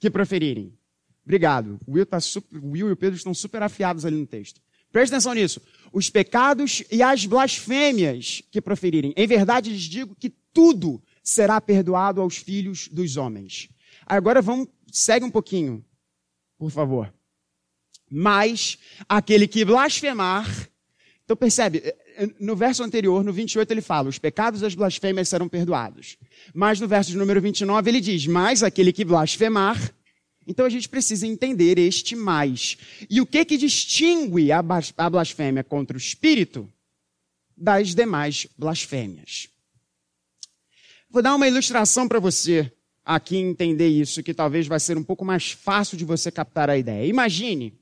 que proferirem. Obrigado. O Will, tá super, o Will e o Pedro estão super afiados ali no texto. Preste atenção nisso. Os pecados e as blasfêmias que proferirem. Em verdade, lhes digo que tudo será perdoado aos filhos dos homens. Agora vamos, segue um pouquinho, por favor. Mas aquele que blasfemar. Então percebe, eh, eh, no verso anterior, no 28, ele fala: os pecados e as blasfêmias serão perdoados. Mas no verso de número 29, ele diz: mas aquele que blasfemar. Então a gente precisa entender este mais. E o que que distingue a blasfêmia contra o espírito das demais blasfêmias? Vou dar uma ilustração para você aqui entender isso, que talvez vai ser um pouco mais fácil de você captar a ideia. Imagine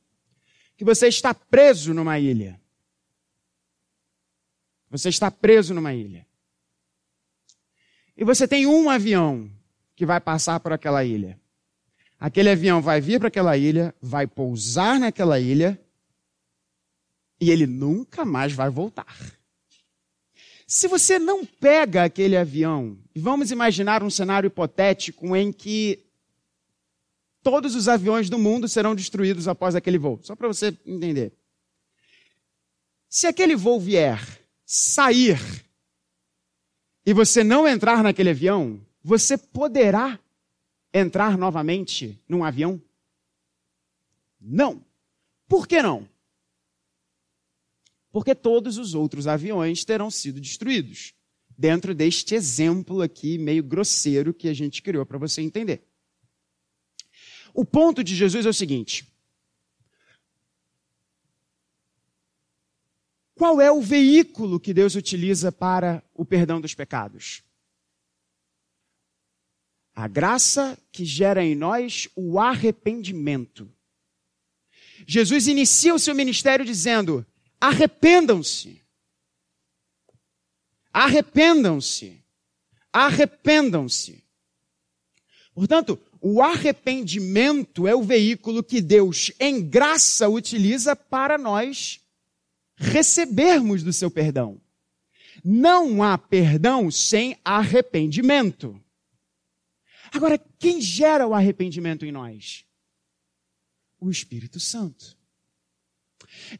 que você está preso numa ilha. Você está preso numa ilha. E você tem um avião que vai passar por aquela ilha. Aquele avião vai vir para aquela ilha, vai pousar naquela ilha e ele nunca mais vai voltar. Se você não pega aquele avião, vamos imaginar um cenário hipotético em que todos os aviões do mundo serão destruídos após aquele voo, só para você entender. Se aquele voo vier sair e você não entrar naquele avião, você poderá entrar novamente num avião? Não. Por que não? Porque todos os outros aviões terão sido destruídos. Dentro deste exemplo aqui, meio grosseiro, que a gente criou para você entender. O ponto de Jesus é o seguinte: qual é o veículo que Deus utiliza para o perdão dos pecados? A graça que gera em nós o arrependimento. Jesus inicia o seu ministério dizendo: Arrependam-se. Arrependam-se. Arrependam-se. Portanto, o arrependimento é o veículo que Deus, em graça, utiliza para nós recebermos do seu perdão. Não há perdão sem arrependimento. Agora, quem gera o arrependimento em nós? O Espírito Santo.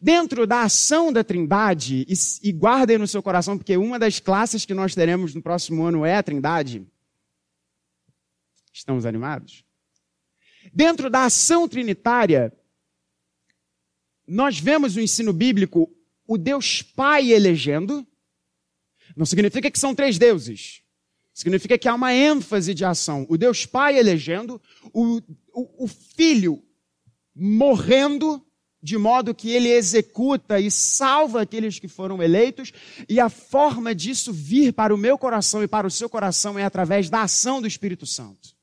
Dentro da ação da Trindade, e, e guardem no seu coração, porque uma das classes que nós teremos no próximo ano é a Trindade. Estamos animados? Dentro da ação trinitária, nós vemos no ensino bíblico o Deus Pai elegendo. Não significa que são três deuses. Significa que há uma ênfase de ação. O Deus Pai elegendo, o, o, o Filho morrendo de modo que ele executa e salva aqueles que foram eleitos, e a forma disso vir para o meu coração e para o seu coração é através da ação do Espírito Santo.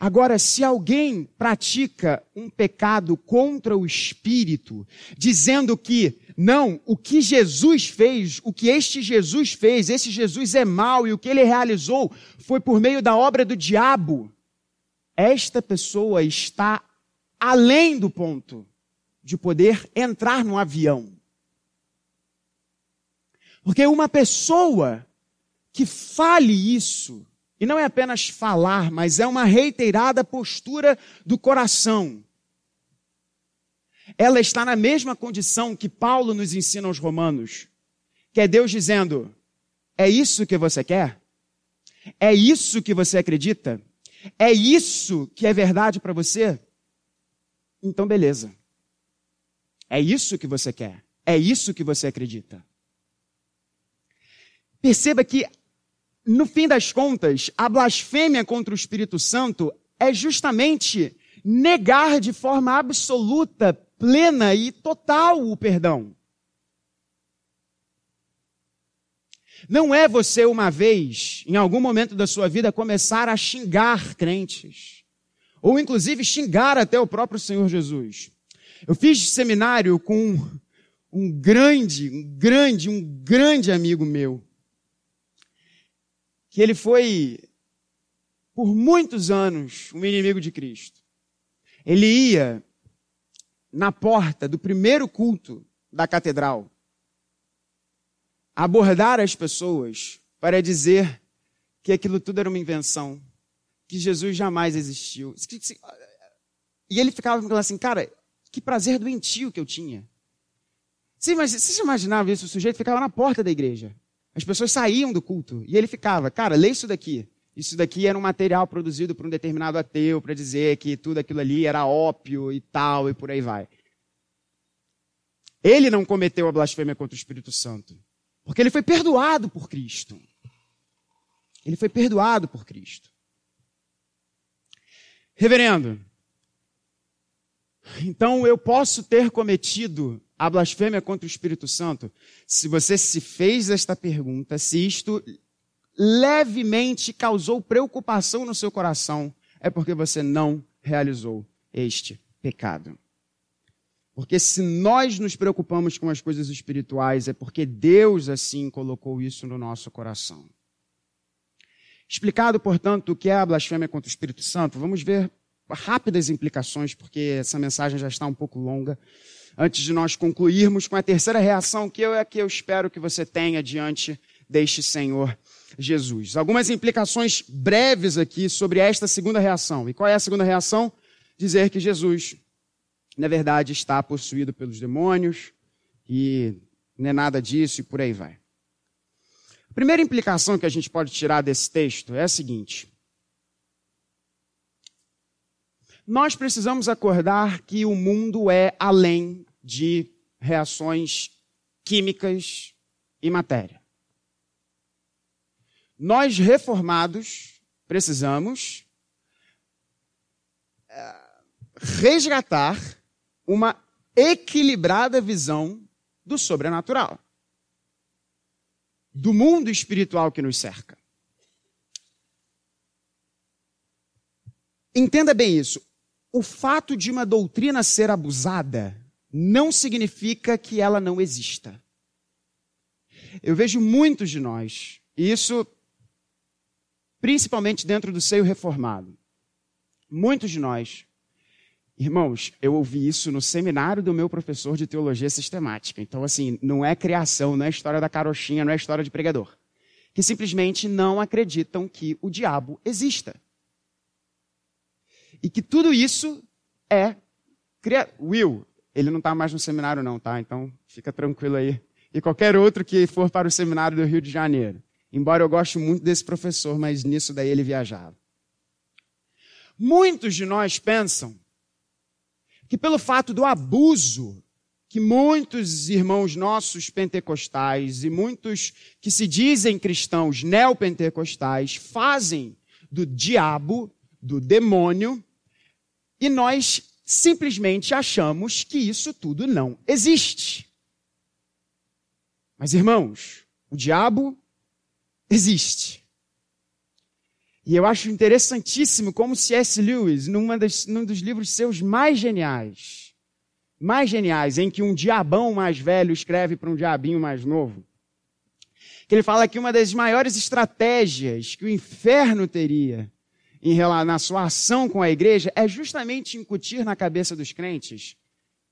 Agora, se alguém pratica um pecado contra o espírito, dizendo que não, o que Jesus fez, o que este Jesus fez, esse Jesus é mau e o que ele realizou foi por meio da obra do diabo, esta pessoa está além do ponto de poder entrar no avião. Porque uma pessoa que fale isso, e não é apenas falar, mas é uma reiterada postura do coração. Ela está na mesma condição que Paulo nos ensina aos Romanos, que é Deus dizendo: é isso que você quer? É isso que você acredita? É isso que é verdade para você? Então, beleza. É isso que você quer. É isso que você acredita. Perceba que no fim das contas, a blasfêmia contra o Espírito Santo é justamente negar de forma absoluta, plena e total o perdão. Não é você uma vez, em algum momento da sua vida, começar a xingar crentes. Ou inclusive xingar até o próprio Senhor Jesus. Eu fiz seminário com um grande, um grande, um grande amigo meu que ele foi, por muitos anos, um inimigo de Cristo. Ele ia na porta do primeiro culto da catedral abordar as pessoas para dizer que aquilo tudo era uma invenção, que Jesus jamais existiu. E ele ficava falando assim, cara, que prazer doentio que eu tinha. Sim, mas você imaginava isso? O sujeito ficava na porta da igreja. As pessoas saíam do culto e ele ficava, cara, lê isso daqui. Isso daqui era um material produzido por um determinado ateu para dizer que tudo aquilo ali era ópio e tal e por aí vai. Ele não cometeu a blasfêmia contra o Espírito Santo, porque ele foi perdoado por Cristo. Ele foi perdoado por Cristo. Reverendo, então eu posso ter cometido a blasfêmia contra o Espírito Santo? Se você se fez esta pergunta, se isto levemente causou preocupação no seu coração, é porque você não realizou este pecado. Porque se nós nos preocupamos com as coisas espirituais, é porque Deus assim colocou isso no nosso coração. Explicado, portanto, o que é a blasfêmia contra o Espírito Santo, vamos ver rápidas implicações, porque essa mensagem já está um pouco longa antes de nós concluirmos com a terceira reação que eu é que eu espero que você tenha diante deste Senhor Jesus. Algumas implicações breves aqui sobre esta segunda reação. E qual é a segunda reação? Dizer que Jesus, na verdade, está possuído pelos demônios e não é nada disso e por aí vai. Primeira implicação que a gente pode tirar desse texto é a seguinte: Nós precisamos acordar que o mundo é além de reações químicas e matéria. Nós reformados precisamos eh, resgatar uma equilibrada visão do sobrenatural, do mundo espiritual que nos cerca. Entenda bem isso o fato de uma doutrina ser abusada não significa que ela não exista. Eu vejo muitos de nós, e isso principalmente dentro do seio reformado, muitos de nós, irmãos, eu ouvi isso no seminário do meu professor de teologia sistemática. Então, assim, não é criação, não é história da carochinha, não é história de pregador. Que simplesmente não acreditam que o diabo exista. E que tudo isso é. Will, ele não está mais no seminário, não, tá? Então fica tranquilo aí. E qualquer outro que for para o seminário do Rio de Janeiro. Embora eu goste muito desse professor, mas nisso daí ele viajava. Muitos de nós pensam que pelo fato do abuso que muitos irmãos nossos pentecostais e muitos que se dizem cristãos neopentecostais fazem do diabo, do demônio, e nós simplesmente achamos que isso tudo não existe. Mas, irmãos, o diabo existe. E eu acho interessantíssimo como C.S. Lewis, numa das, num dos livros seus mais geniais, mais geniais, em que um diabão mais velho escreve para um diabinho mais novo, que ele fala que uma das maiores estratégias que o inferno teria em, na sua ação com a igreja é justamente incutir na cabeça dos crentes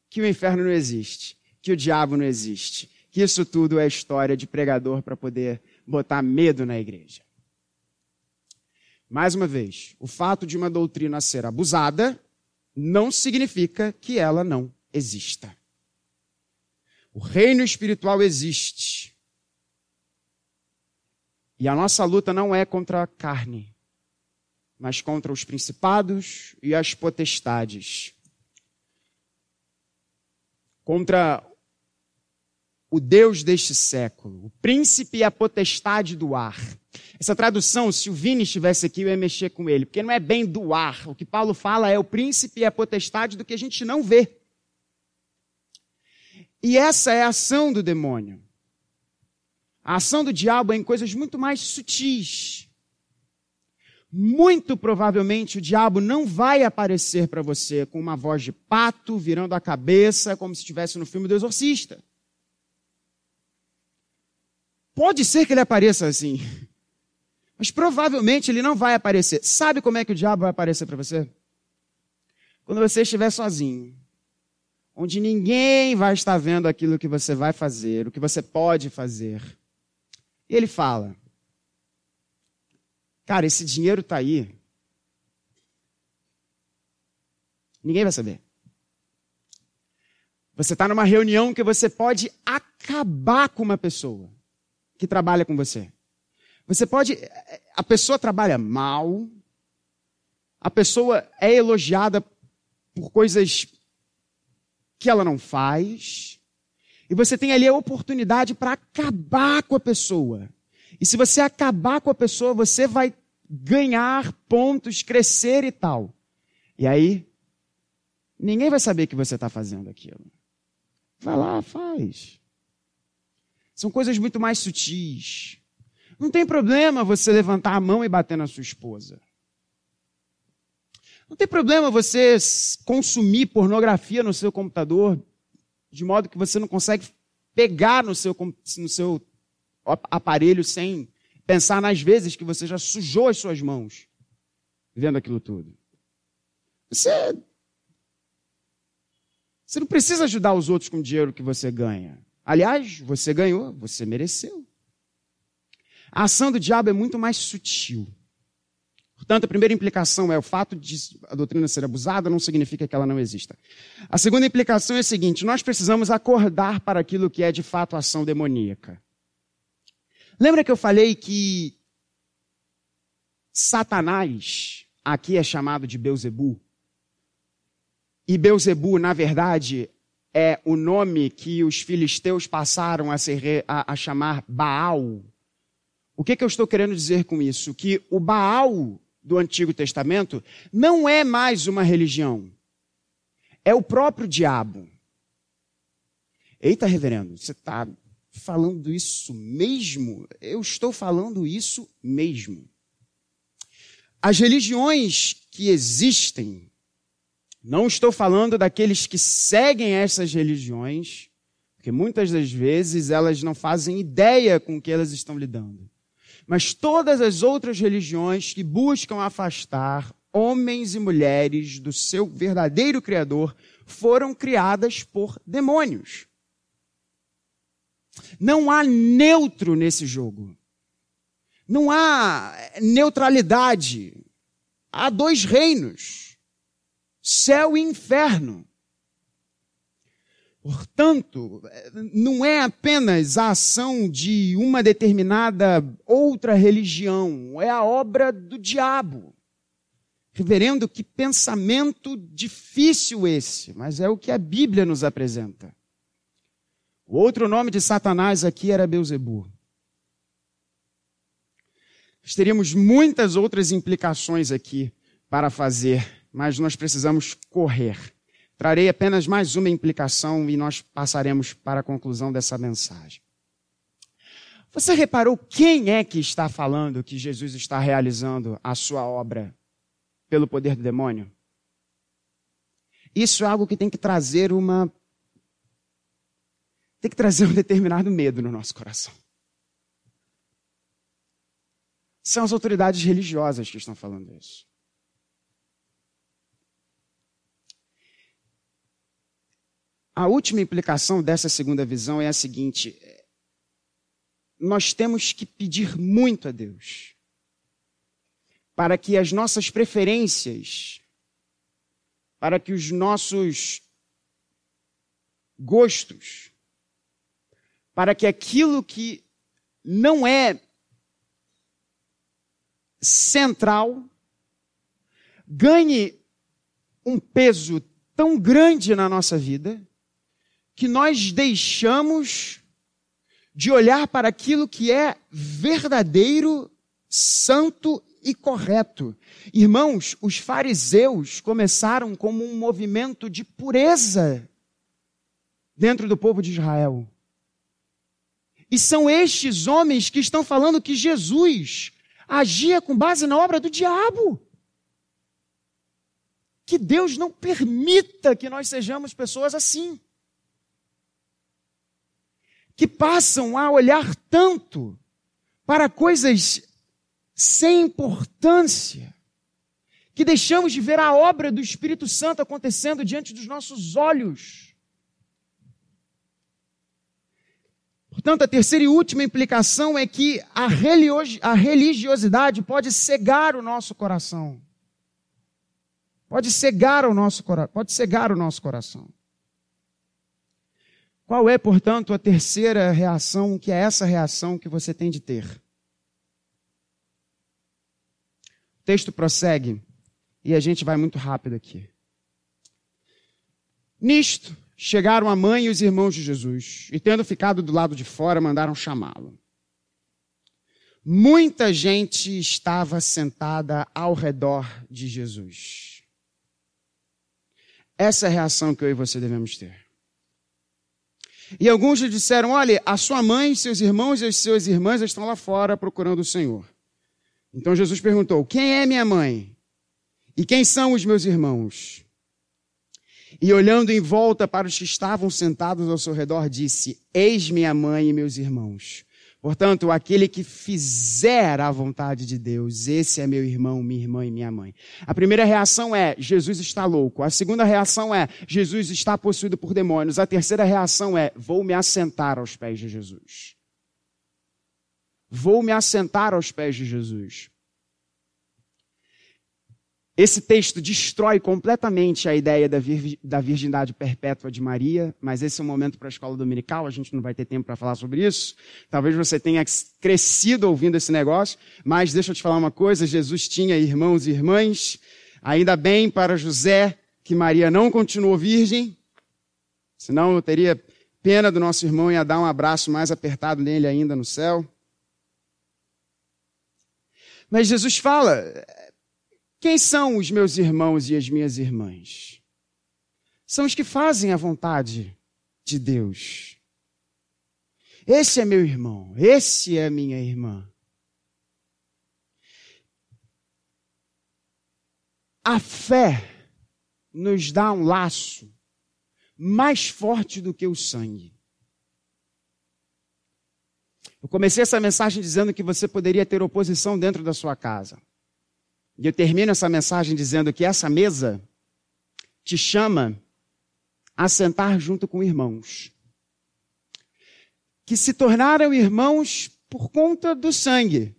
que o inferno não existe, que o diabo não existe, que isso tudo é história de pregador para poder botar medo na igreja. Mais uma vez, o fato de uma doutrina ser abusada não significa que ela não exista. O reino espiritual existe. E a nossa luta não é contra a carne, mas contra os principados e as potestades. Contra o Deus deste século, o príncipe e a potestade do ar. Essa tradução, se o Vini estivesse aqui, eu ia mexer com ele, porque não é bem do ar. O que Paulo fala é o príncipe e a potestade do que a gente não vê. E essa é a ação do demônio. A ação do diabo é em coisas muito mais sutis. Muito provavelmente o diabo não vai aparecer para você com uma voz de pato, virando a cabeça, como se estivesse no filme do Exorcista. Pode ser que ele apareça assim. Mas provavelmente ele não vai aparecer. Sabe como é que o diabo vai aparecer para você? Quando você estiver sozinho, onde ninguém vai estar vendo aquilo que você vai fazer, o que você pode fazer. E ele fala: Cara, esse dinheiro está aí. Ninguém vai saber. Você está numa reunião que você pode acabar com uma pessoa que trabalha com você. Você pode. A pessoa trabalha mal, a pessoa é elogiada por coisas que ela não faz, e você tem ali a oportunidade para acabar com a pessoa. E se você acabar com a pessoa, você vai ganhar pontos, crescer e tal. E aí, ninguém vai saber que você está fazendo aquilo. Vai lá, faz. São coisas muito mais sutis. Não tem problema você levantar a mão e bater na sua esposa. Não tem problema você consumir pornografia no seu computador, de modo que você não consegue pegar no seu, no seu aparelho sem pensar nas vezes que você já sujou as suas mãos vendo aquilo tudo. Você, você não precisa ajudar os outros com o dinheiro que você ganha. Aliás, você ganhou, você mereceu. A ação do diabo é muito mais sutil. Portanto, a primeira implicação é o fato de a doutrina ser abusada não significa que ela não exista. A segunda implicação é a seguinte: nós precisamos acordar para aquilo que é de fato ação demoníaca. Lembra que eu falei que Satanás aqui é chamado de Beuzebu? E Beuzebu, na verdade, é o nome que os filisteus passaram a, ser, a, a chamar Baal. O que, que eu estou querendo dizer com isso? Que o Baal do Antigo Testamento não é mais uma religião. É o próprio diabo. Eita, reverendo, você está falando isso mesmo? Eu estou falando isso mesmo. As religiões que existem não estou falando daqueles que seguem essas religiões, porque muitas das vezes elas não fazem ideia com o que elas estão lidando. Mas todas as outras religiões que buscam afastar homens e mulheres do seu verdadeiro Criador foram criadas por demônios. Não há neutro nesse jogo. Não há neutralidade. Há dois reinos céu e inferno. Portanto, não é apenas a ação de uma determinada outra religião, é a obra do diabo. Reverendo, que pensamento difícil esse, mas é o que a Bíblia nos apresenta. O outro nome de Satanás aqui era Beuzebu. Nós teríamos muitas outras implicações aqui para fazer mas nós precisamos correr. Trarei apenas mais uma implicação e nós passaremos para a conclusão dessa mensagem. Você reparou quem é que está falando que Jesus está realizando a sua obra pelo poder do demônio? Isso é algo que tem que trazer uma. tem que trazer um determinado medo no nosso coração. São as autoridades religiosas que estão falando isso. A última implicação dessa segunda visão é a seguinte: nós temos que pedir muito a Deus para que as nossas preferências, para que os nossos gostos, para que aquilo que não é central ganhe um peso tão grande na nossa vida que nós deixamos de olhar para aquilo que é verdadeiro, santo e correto. Irmãos, os fariseus começaram como um movimento de pureza dentro do povo de Israel. E são estes homens que estão falando que Jesus agia com base na obra do diabo. Que Deus não permita que nós sejamos pessoas assim que passam a olhar tanto para coisas sem importância, que deixamos de ver a obra do Espírito Santo acontecendo diante dos nossos olhos. Portanto, a terceira e última implicação é que a religiosidade pode cegar o nosso coração. Pode cegar o nosso, pode cegar o nosso coração. Qual é, portanto, a terceira reação, que é essa reação que você tem de ter? O texto prossegue e a gente vai muito rápido aqui. Nisto, chegaram a mãe e os irmãos de Jesus, e tendo ficado do lado de fora, mandaram chamá-lo. Muita gente estava sentada ao redor de Jesus. Essa é a reação que eu e você devemos ter. E alguns lhe disseram: Olha, a sua mãe, seus irmãos e as suas irmãs estão lá fora procurando o Senhor. Então Jesus perguntou: Quem é minha mãe? E quem são os meus irmãos? E olhando em volta para os que estavam sentados ao seu redor, disse: Eis minha mãe e meus irmãos. Portanto, aquele que fizer a vontade de Deus, esse é meu irmão, minha irmã e minha mãe. A primeira reação é: Jesus está louco. A segunda reação é: Jesus está possuído por demônios. A terceira reação é: vou me assentar aos pés de Jesus. Vou me assentar aos pés de Jesus. Esse texto destrói completamente a ideia da, vir, da, virgindade perpétua de Maria, mas esse é um momento para a escola dominical, a gente não vai ter tempo para falar sobre isso. Talvez você tenha crescido ouvindo esse negócio, mas deixa eu te falar uma coisa: Jesus tinha irmãos e irmãs, ainda bem para José que Maria não continuou virgem, senão eu teria pena do nosso irmão e ia dar um abraço mais apertado nele ainda no céu. Mas Jesus fala, quem são os meus irmãos e as minhas irmãs? São os que fazem a vontade de Deus. Esse é meu irmão, esse é minha irmã. A fé nos dá um laço mais forte do que o sangue. Eu comecei essa mensagem dizendo que você poderia ter oposição dentro da sua casa. E eu termino essa mensagem dizendo que essa mesa te chama a sentar junto com irmãos. Que se tornaram irmãos por conta do sangue.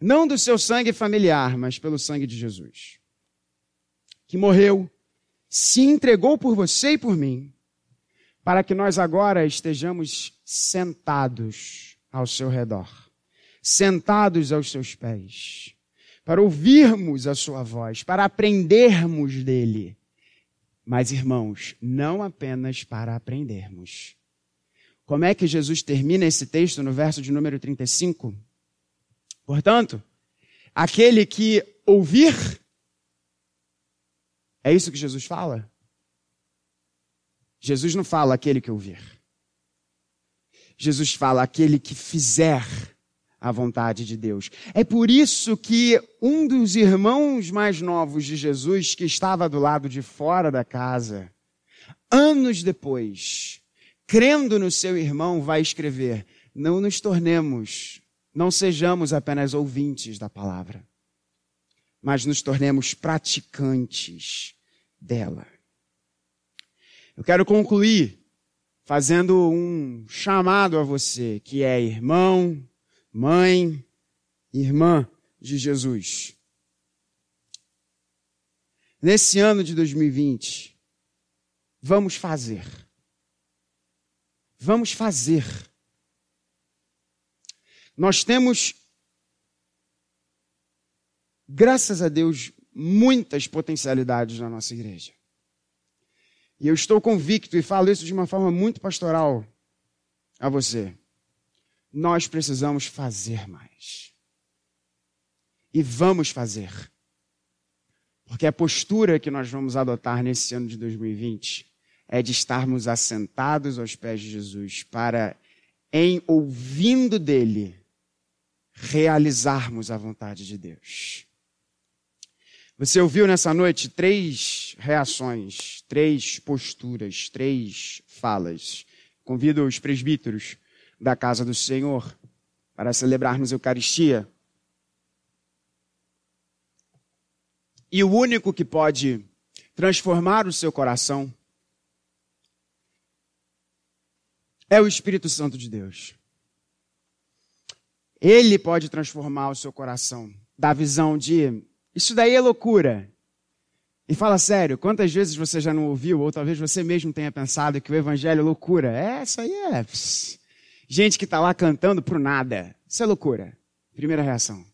Não do seu sangue familiar, mas pelo sangue de Jesus. Que morreu, se entregou por você e por mim, para que nós agora estejamos sentados ao seu redor, sentados aos seus pés para ouvirmos a sua voz, para aprendermos dele. Mas, irmãos, não apenas para aprendermos. Como é que Jesus termina esse texto no verso de número 35? Portanto, aquele que ouvir, é isso que Jesus fala? Jesus não fala aquele que ouvir. Jesus fala: aquele que fizer a vontade de Deus. É por isso que um dos irmãos mais novos de Jesus, que estava do lado de fora da casa, anos depois, crendo no seu irmão, vai escrever: Não nos tornemos, não sejamos apenas ouvintes da palavra, mas nos tornemos praticantes dela. Eu quero concluir fazendo um chamado a você que é irmão, mãe, irmã de Jesus. Nesse ano de 2020, vamos fazer. Vamos fazer. Nós temos, graças a Deus, muitas potencialidades na nossa igreja. E eu estou convicto e falo isso de uma forma muito pastoral a você nós precisamos fazer mais. E vamos fazer. Porque a postura que nós vamos adotar nesse ano de 2020 é de estarmos assentados aos pés de Jesus para, em ouvindo dele, realizarmos a vontade de Deus. Você ouviu nessa noite três reações, três posturas, três falas. Convido os presbíteros da casa do Senhor para celebrarmos a Eucaristia. E o único que pode transformar o seu coração é o Espírito Santo de Deus. Ele pode transformar o seu coração da visão de isso daí é loucura. E fala sério, quantas vezes você já não ouviu, ou talvez você mesmo tenha pensado que o evangelho é loucura? É, isso aí é. Pss, gente que está lá cantando pro nada. Isso é loucura. Primeira reação.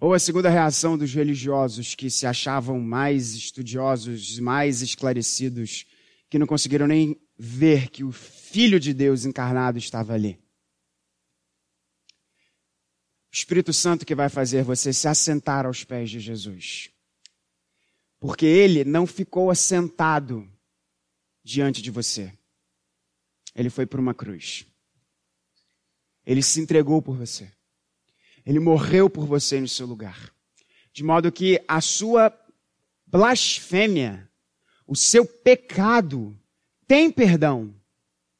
Ou a segunda reação dos religiosos que se achavam mais estudiosos, mais esclarecidos, que não conseguiram nem ver que o Filho de Deus encarnado estava ali. O Espírito Santo que vai fazer você se assentar aos pés de Jesus. Porque ele não ficou assentado diante de você. Ele foi por uma cruz. Ele se entregou por você. Ele morreu por você no seu lugar. De modo que a sua blasfêmia, o seu pecado, tem perdão.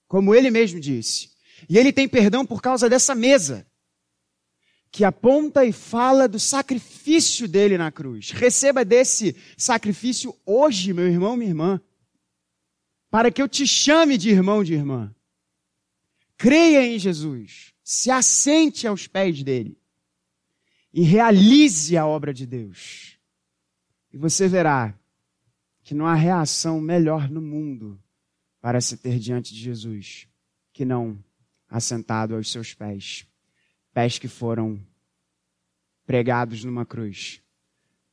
Como ele mesmo disse. E ele tem perdão por causa dessa mesa. Que aponta e fala do sacrifício dele na cruz. Receba desse sacrifício hoje, meu irmão, minha irmã para que eu te chame de irmão de irmã. Creia em Jesus, se assente aos pés dele e realize a obra de Deus. E você verá que não há reação melhor no mundo para se ter diante de Jesus que não assentado aos seus pés. Pés que foram pregados numa cruz,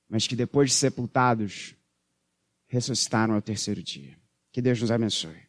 mas que depois de sepultados ressuscitaram ao terceiro dia. Que Deus nos abençoe.